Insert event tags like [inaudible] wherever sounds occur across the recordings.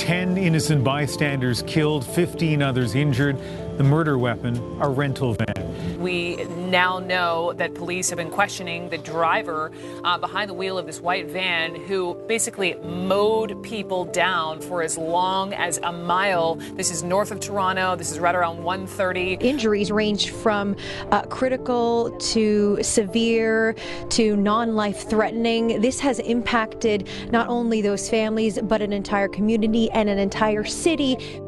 10 innocent bystanders killed, 15 others injured. The murder weapon, a rental van. We now know that police have been questioning the driver uh, behind the wheel of this white van who basically mowed people down for as long as a mile. This is north of Toronto. This is right around 1:30. Injuries ranged from uh, critical to severe to non-life threatening. This has impacted not only those families but an entire community and an entire city.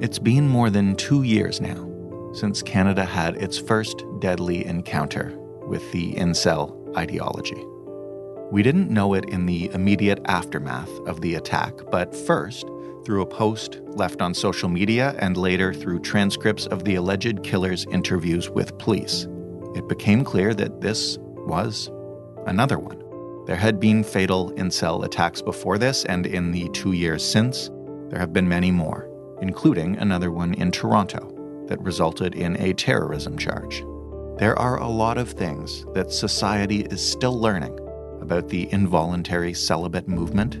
It's been more than two years now since Canada had its first deadly encounter with the incel ideology. We didn't know it in the immediate aftermath of the attack, but first, through a post left on social media and later through transcripts of the alleged killer's interviews with police, it became clear that this was another one. There had been fatal incel attacks before this, and in the two years since, there have been many more, including another one in Toronto that resulted in a terrorism charge. There are a lot of things that society is still learning about the involuntary celibate movement,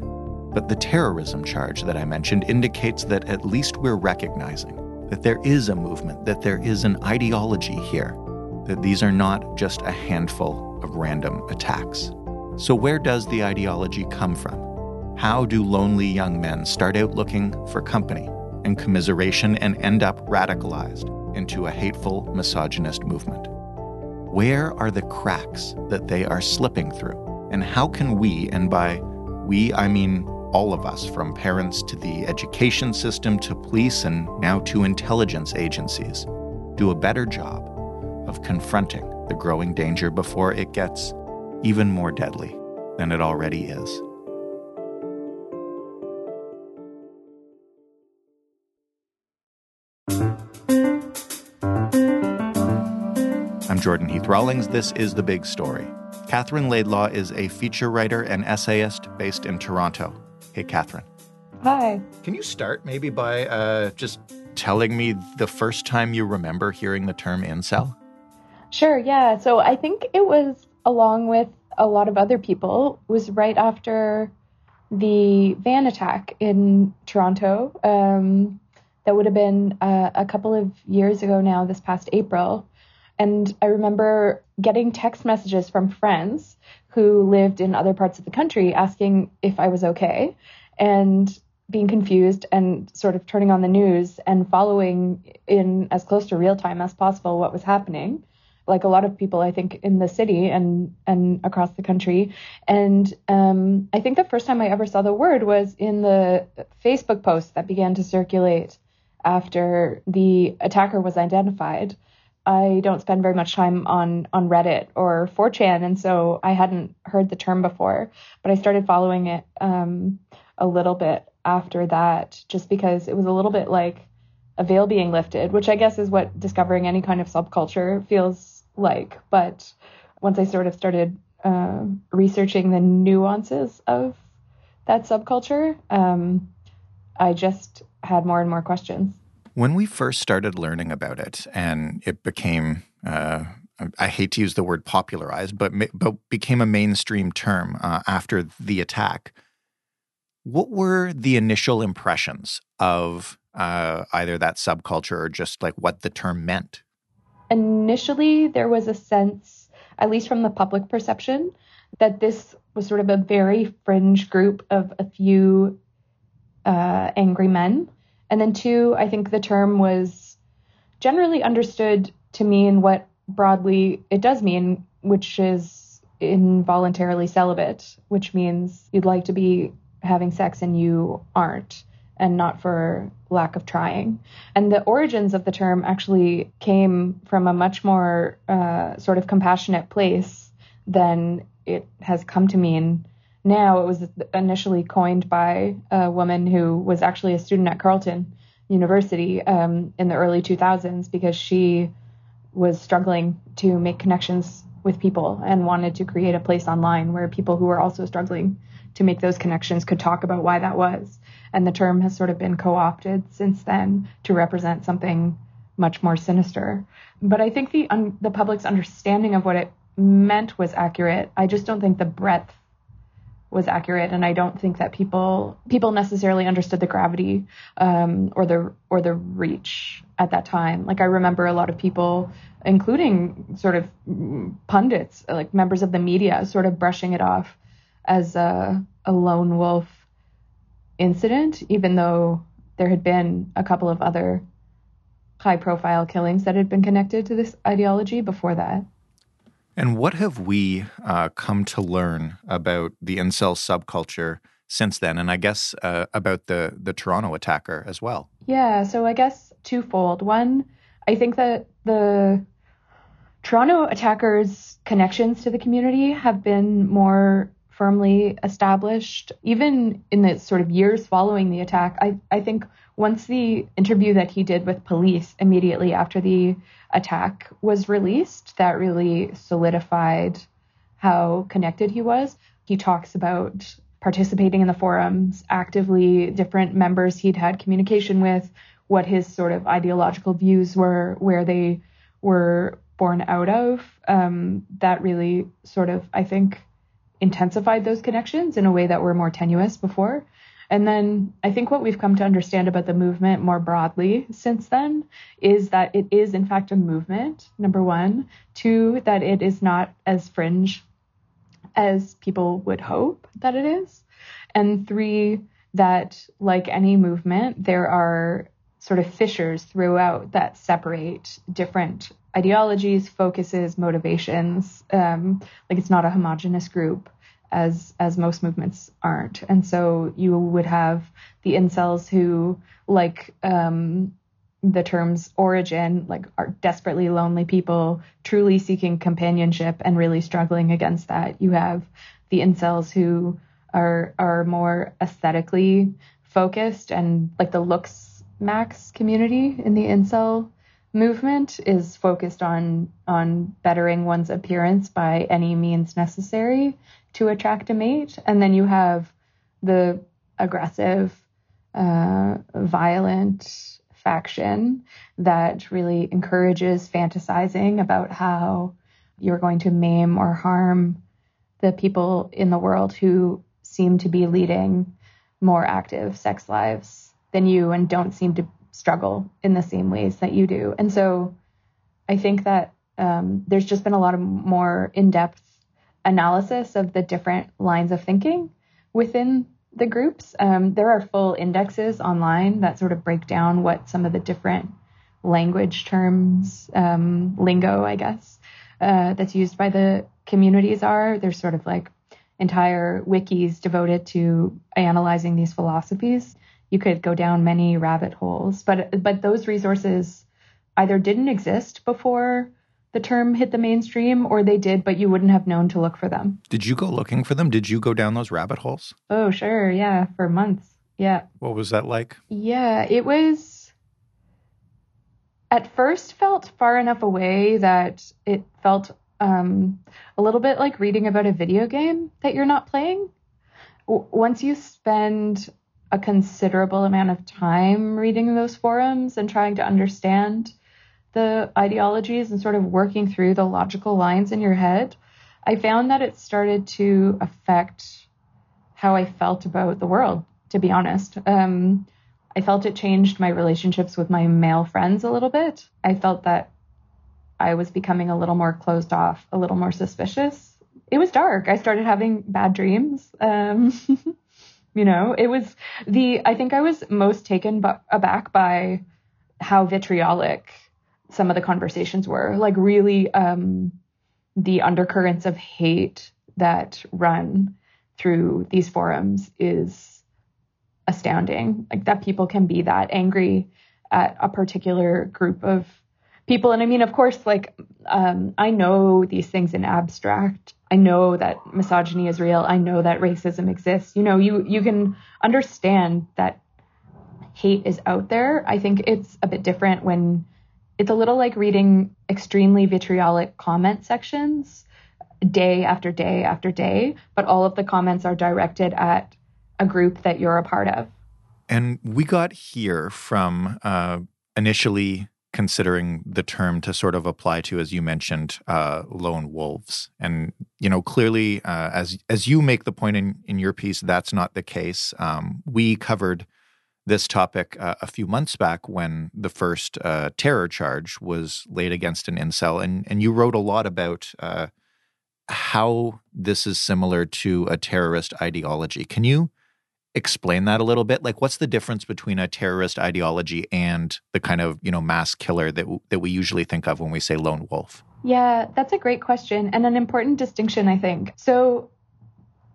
but the terrorism charge that I mentioned indicates that at least we're recognizing that there is a movement, that there is an ideology here, that these are not just a handful of random attacks. So, where does the ideology come from? How do lonely young men start out looking for company and commiseration and end up radicalized into a hateful, misogynist movement? Where are the cracks that they are slipping through? And how can we, and by we I mean all of us, from parents to the education system to police and now to intelligence agencies, do a better job of confronting the growing danger before it gets even more deadly than it already is? Jordan Heath Rawlings. This is The Big Story. Katherine Laidlaw is a feature writer and essayist based in Toronto. Hey, Katherine. Hi. Can you start maybe by uh, just telling me the first time you remember hearing the term incel? Sure, yeah. So I think it was along with a lot of other people, was right after the van attack in Toronto. Um, that would have been uh, a couple of years ago now, this past April. And I remember getting text messages from friends who lived in other parts of the country asking if I was okay and being confused and sort of turning on the news and following in as close to real time as possible what was happening. Like a lot of people I think in the city and and across the country. And um, I think the first time I ever saw the word was in the Facebook post that began to circulate after the attacker was identified I don't spend very much time on on Reddit or 4chan, and so I hadn't heard the term before. But I started following it um, a little bit after that, just because it was a little bit like a veil being lifted, which I guess is what discovering any kind of subculture feels like. But once I sort of started uh, researching the nuances of that subculture, um, I just had more and more questions. When we first started learning about it and it became, uh, I hate to use the word popularized, but, but became a mainstream term uh, after the attack, what were the initial impressions of uh, either that subculture or just like what the term meant? Initially, there was a sense, at least from the public perception, that this was sort of a very fringe group of a few uh, angry men and then two, I think the term was generally understood to mean what broadly it does mean, which is involuntarily celibate, which means you'd like to be having sex and you aren't, and not for lack of trying. And the origins of the term actually came from a much more uh, sort of compassionate place than it has come to mean now. It was initially coined by a woman who was actually a student at Carleton University um, in the early 2000s because she was struggling to make connections with people and wanted to create a place online where people who were also struggling to make those connections could talk about why that was. And the term has sort of been co opted since then to represent something much more sinister. But I think the un- the public's understanding of what it meant was accurate. I just don't think the breadth was accurate, and I don't think that people people necessarily understood the gravity um, or the or the reach at that time. Like I remember a lot of people, including sort of pundits, like members of the media, sort of brushing it off as a, a lone wolf incident, even though there had been a couple of other high profile killings that had been connected to this ideology before that. And what have we uh, come to learn about the incel subculture since then? And I guess uh, about the, the Toronto attacker as well. Yeah, so I guess twofold. One, I think that the Toronto attackers' connections to the community have been more firmly established. Even in the sort of years following the attack, I, I think once the interview that he did with police immediately after the attack was released, that really solidified how connected he was. He talks about participating in the forums actively, different members he'd had communication with, what his sort of ideological views were, where they were born out of. Um, that really sort of, I think, intensified those connections in a way that were more tenuous before. And then I think what we've come to understand about the movement more broadly since then is that it is, in fact, a movement, number one. Two, that it is not as fringe as people would hope that it is. And three, that like any movement, there are sort of fissures throughout that separate different ideologies, focuses, motivations. Um, like it's not a homogenous group as as most movements aren't. And so you would have the incels who like um, the terms origin, like are desperately lonely people, truly seeking companionship and really struggling against that. You have the incels who are are more aesthetically focused and like the looks max community in the incel movement is focused on on bettering one's appearance by any means necessary to attract a mate and then you have the aggressive uh, violent faction that really encourages fantasizing about how you're going to maim or harm the people in the world who seem to be leading more active sex lives than you and don't seem to struggle in the same ways that you do. And so I think that um, there's just been a lot of more in depth analysis of the different lines of thinking within the groups. Um, there are full indexes online that sort of break down what some of the different language terms, um, lingo, I guess, uh, that's used by the communities are. There's sort of like entire wikis devoted to analyzing these philosophies you could go down many rabbit holes. But but those resources either didn't exist before the term hit the mainstream or they did but you wouldn't have known to look for them. Did you go looking for them? Did you go down those rabbit holes? Oh, sure. Yeah, for months. Yeah. What was that like? Yeah, it was at first felt far enough away that it felt um, a little bit like reading about a video game that you're not playing. W- once you spend a considerable amount of time reading those forums and trying to understand the ideologies and sort of working through the logical lines in your head, I found that it started to affect how I felt about the world, to be honest. Um, I felt it changed my relationships with my male friends a little bit. I felt that I was becoming a little more closed off, a little more suspicious. It was dark. I started having bad dreams. Um, [laughs] You know, it was the, I think I was most taken b- aback by how vitriolic some of the conversations were. Like, really, um, the undercurrents of hate that run through these forums is astounding. Like, that people can be that angry at a particular group of people. And I mean, of course, like, um, I know these things in abstract. I know that misogyny is real. I know that racism exists. You know, you you can understand that hate is out there. I think it's a bit different when it's a little like reading extremely vitriolic comment sections day after day after day, but all of the comments are directed at a group that you're a part of. And we got here from uh, initially considering the term to sort of apply to, as you mentioned, uh, lone wolves. And you know, clearly, uh, as as you make the point in in your piece, that's not the case. Um, we covered this topic uh, a few months back when the first uh, terror charge was laid against an incel, and and you wrote a lot about uh, how this is similar to a terrorist ideology. Can you explain that a little bit? Like, what's the difference between a terrorist ideology and the kind of you know mass killer that w- that we usually think of when we say lone wolf? Yeah, that's a great question and an important distinction, I think. So,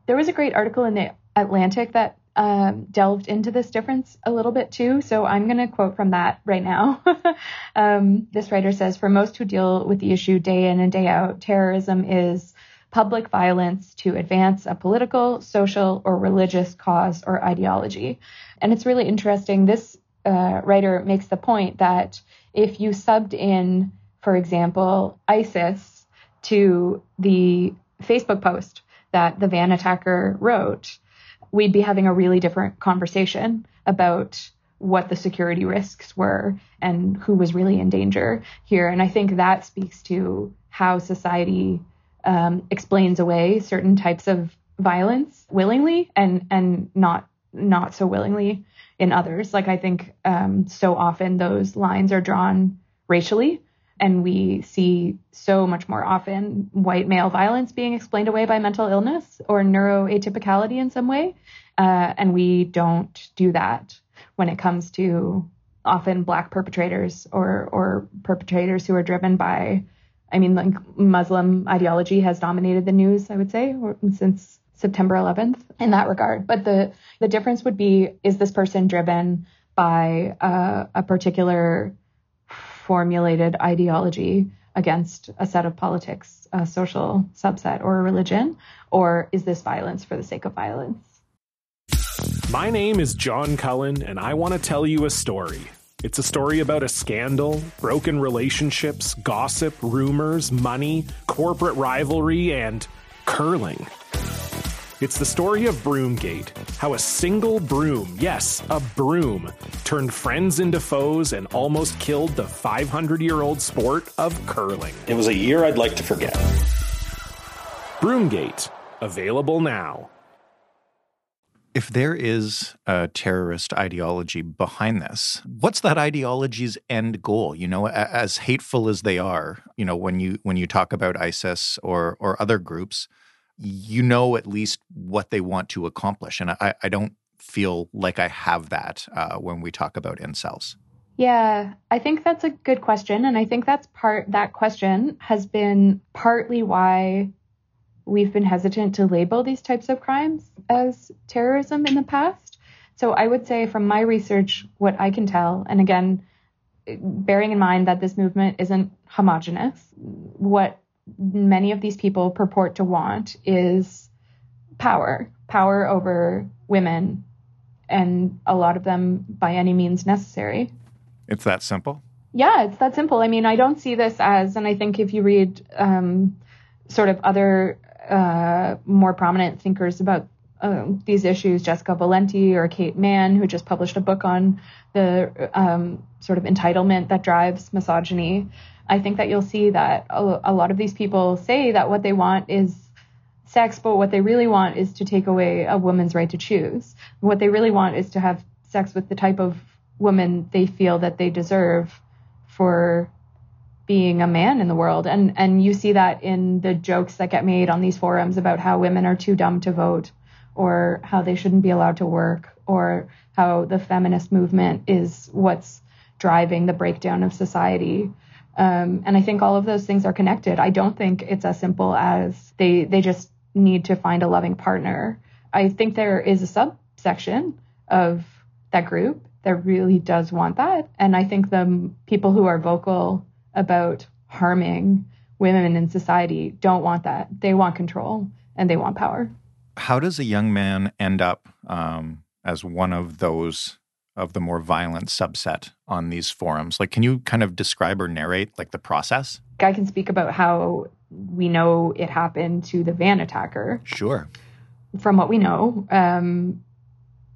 there was a great article in the Atlantic that um, delved into this difference a little bit too. So I'm going to quote from that right now. [laughs] um, this writer says For most who deal with the issue day in and day out, terrorism is public violence to advance a political, social, or religious cause or ideology. And it's really interesting. This uh, writer makes the point that if you subbed in, for example, ISIS to the Facebook post that the van attacker wrote, we'd be having a really different conversation about what the security risks were and who was really in danger here. And I think that speaks to how society um, explains away certain types of violence willingly and and not not so willingly in others. Like I think um, so often those lines are drawn racially, and we see so much more often white male violence being explained away by mental illness or neuroatypicality in some way, uh, and we don't do that when it comes to often black perpetrators or or perpetrators who are driven by I mean, like Muslim ideology has dominated the news, I would say, since September 11th in that regard. But the, the difference would be is this person driven by uh, a particular formulated ideology against a set of politics, a social subset, or a religion? Or is this violence for the sake of violence? My name is John Cullen, and I want to tell you a story. It's a story about a scandal, broken relationships, gossip, rumors, money, corporate rivalry, and curling. It's the story of Broomgate, how a single broom, yes, a broom, turned friends into foes and almost killed the 500 year old sport of curling. It was a year I'd like to forget. Broomgate, available now if there is a terrorist ideology behind this, what's that ideology's end goal? You know, as hateful as they are, you know, when you when you talk about ISIS or or other groups, you know at least what they want to accomplish, and I, I don't feel like I have that uh, when we talk about incels. Yeah, I think that's a good question, and I think that's part that question has been partly why we've been hesitant to label these types of crimes as terrorism in the past. So I would say from my research, what I can tell, and again, bearing in mind that this movement isn't homogenous, what many of these people purport to want is power, power over women, and a lot of them by any means necessary. It's that simple? Yeah, it's that simple. I mean, I don't see this as, and I think if you read um, sort of other uh, more prominent thinkers about uh, these issues, Jessica Valenti or Kate Manne, who just published a book on the um, sort of entitlement that drives misogyny. I think that you'll see that a, a lot of these people say that what they want is sex, but what they really want is to take away a woman's right to choose. What they really want is to have sex with the type of woman they feel that they deserve for being a man in the world. And and you see that in the jokes that get made on these forums about how women are too dumb to vote or how they shouldn't be allowed to work or how the feminist movement is what's driving the breakdown of society. Um, and I think all of those things are connected. I don't think it's as simple as they they just need to find a loving partner. I think there is a subsection of that group that really does want that. And I think the people who are vocal about harming women in society don't want that. They want control and they want power. How does a young man end up um, as one of those of the more violent subset on these forums? Like, can you kind of describe or narrate like the process? I can speak about how we know it happened to the van attacker. Sure. From what we know, um,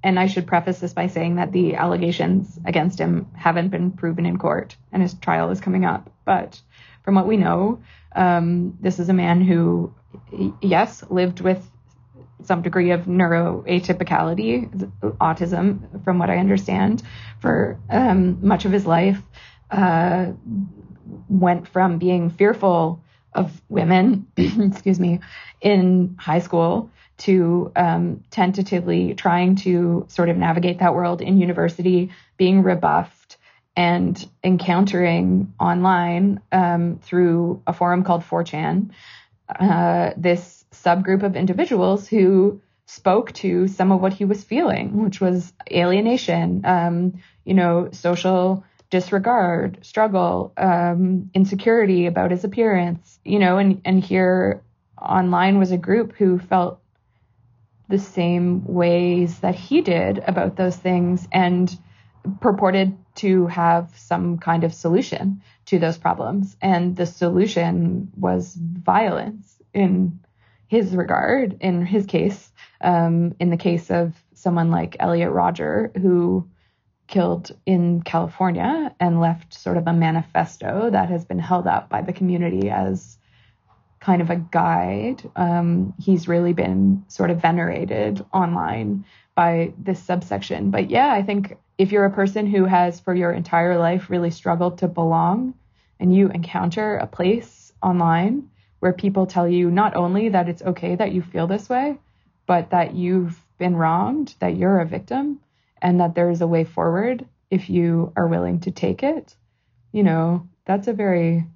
and I should preface this by saying that the allegations against him haven't been proven in court, and his trial is coming up. But from what we know, um, this is a man who, yes, lived with some degree of neuroatypicality, autism, from what I understand, for um, much of his life. Uh, went from being fearful of women, [clears throat] excuse me, in high school to um, tentatively trying to sort of navigate that world in university, being rebuffed and encountering online um, through a forum called 4chan uh, this subgroup of individuals who spoke to some of what he was feeling, which was alienation, um, you know, social disregard, struggle, um, insecurity about his appearance, you know, and, and here online was a group who felt the same ways that he did about those things and purported to have some kind of solution to those problems. And the solution was violence in his regard, in his case, um, in the case of someone like Elliot Rodger, who killed in California and left sort of a manifesto that has been held up by the community as kind of a guide. Um, he's really been sort of venerated online by this subsection. But yeah, I think if you're a person who has for your entire life really struggled to belong and you encounter a place online where people tell you not only that it's okay that you feel this way, but that you've been wronged, that you're a victim, and that there's a way forward if you are willing to take it, you know, that's a very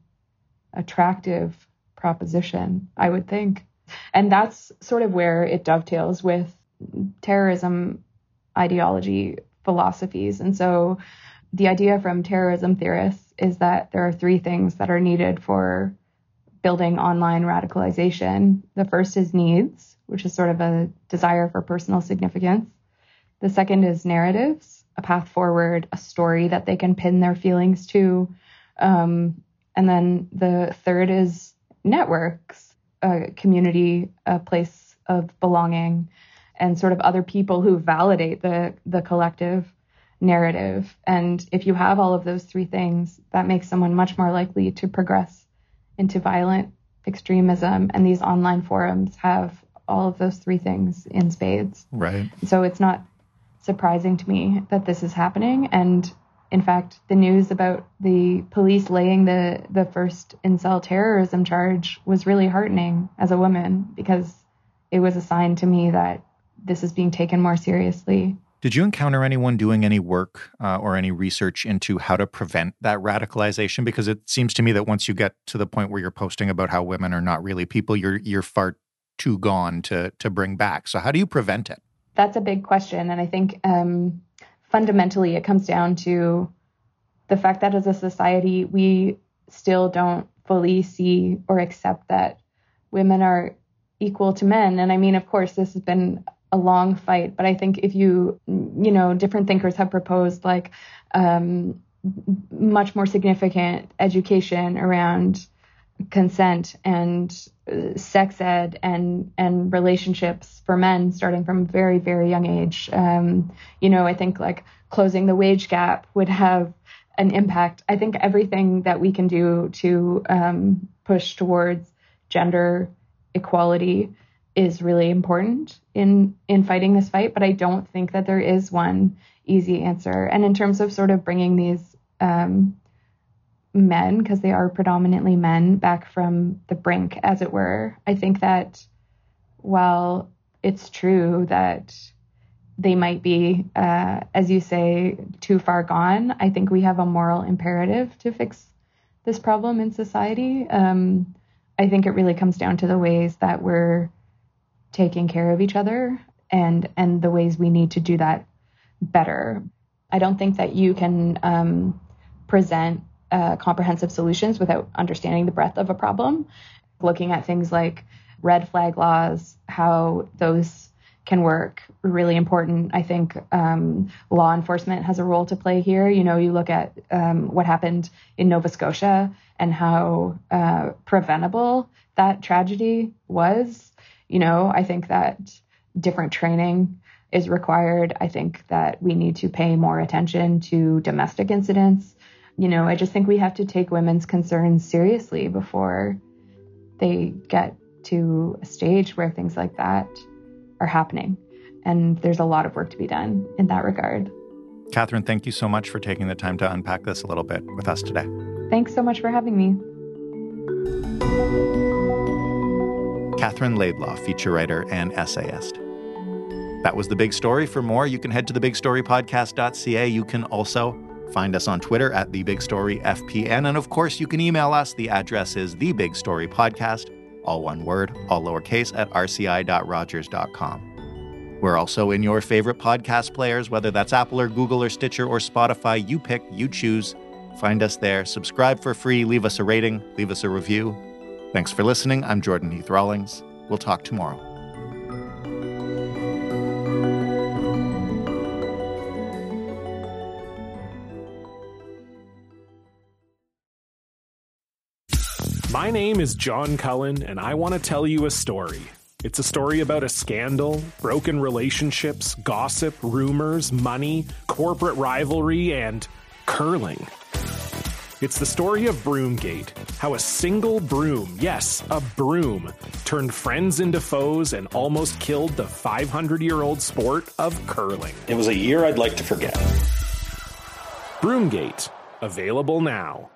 attractive proposition, I would think. And that's sort of where it dovetails with terrorism ideology philosophies. And so the idea from terrorism theorists is that there are three things that are needed for building online radicalization. The first is needs, which is sort of a desire for personal significance. The second is narratives, a path forward, a story that they can pin their feelings to. Um, and then the third is networks, a community, a place of belonging, and sort of other people who validate the the collective narrative. And if you have all of those three things, that makes someone much more likely to progress into violent extremism. And these online forums have all of those three things in spades. Right. So it's not surprising to me that this is happening. And in fact, the news about the police laying the, the first incel terrorism charge was really heartening as a woman because it was a sign to me that this is being taken more seriously. Did you encounter anyone doing any work uh, or any research into how to prevent that radicalization? Because it seems to me that once you get to the point where you're posting about how women are not really people, you're you're far too gone to to bring back. So how do you prevent it? That's a big question, and I think um, fundamentally it comes down to the fact that as a society we still don't fully see or accept that women are equal to men and i mean of course this has been a long fight but i think if you you know different thinkers have proposed like um, much more significant education around consent and uh, sex ed and and relationships for men starting from a very very young age um, you know i think like closing the wage gap would have an impact. I think everything that we can do to um, push towards gender equality is really important in in fighting this fight but i don't think that there is one easy answer and in terms of sort of bringing these um, men, because they are predominantly men, back from the brink, as it were. I think that while it's true that they might be, uh, as you say, too far gone, I think we have a moral imperative to fix this problem in society. Um, I think it really comes down to the ways that we're taking care of each other and and the ways we need to do that better. I don't think that you can um, present uh, comprehensive solutions without understanding the breadth of a problem. Looking at things like red flag laws, how those can work, really important. I think um, law enforcement has a role to play here. You know, you look at um, what happened in Nova Scotia and how uh, preventable that tragedy was. You know, I think that different training is required. I think that we need to pay more attention to domestic incidents. You know, I just think we have to take women's concerns seriously before they get to a stage where things like that are happening. And there's a lot of work to be done in that regard. Katherine, thank you so much for taking the time to unpack this a little bit with us today. Thanks so much for having me. Katherine Laidlaw, feature writer and essayist. That was the big story. For more, you can head to thebigstorypodcast.ca. You can also find us on Twitter at thebigstoryfpn. And of course, you can email us. The address is thebigstorypodcast all one word, all lowercase, at rci.rogers.com. We're also in your favorite podcast players, whether that's Apple or Google or Stitcher or Spotify. You pick, you choose. Find us there. Subscribe for free. Leave us a rating. Leave us a review. Thanks for listening. I'm Jordan Heath Rawlings. We'll talk tomorrow. My name is John Cullen, and I want to tell you a story. It's a story about a scandal, broken relationships, gossip, rumors, money, corporate rivalry, and curling. It's the story of Broomgate, how a single broom, yes, a broom, turned friends into foes and almost killed the 500 year old sport of curling. It was a year I'd like to forget. Broomgate, available now.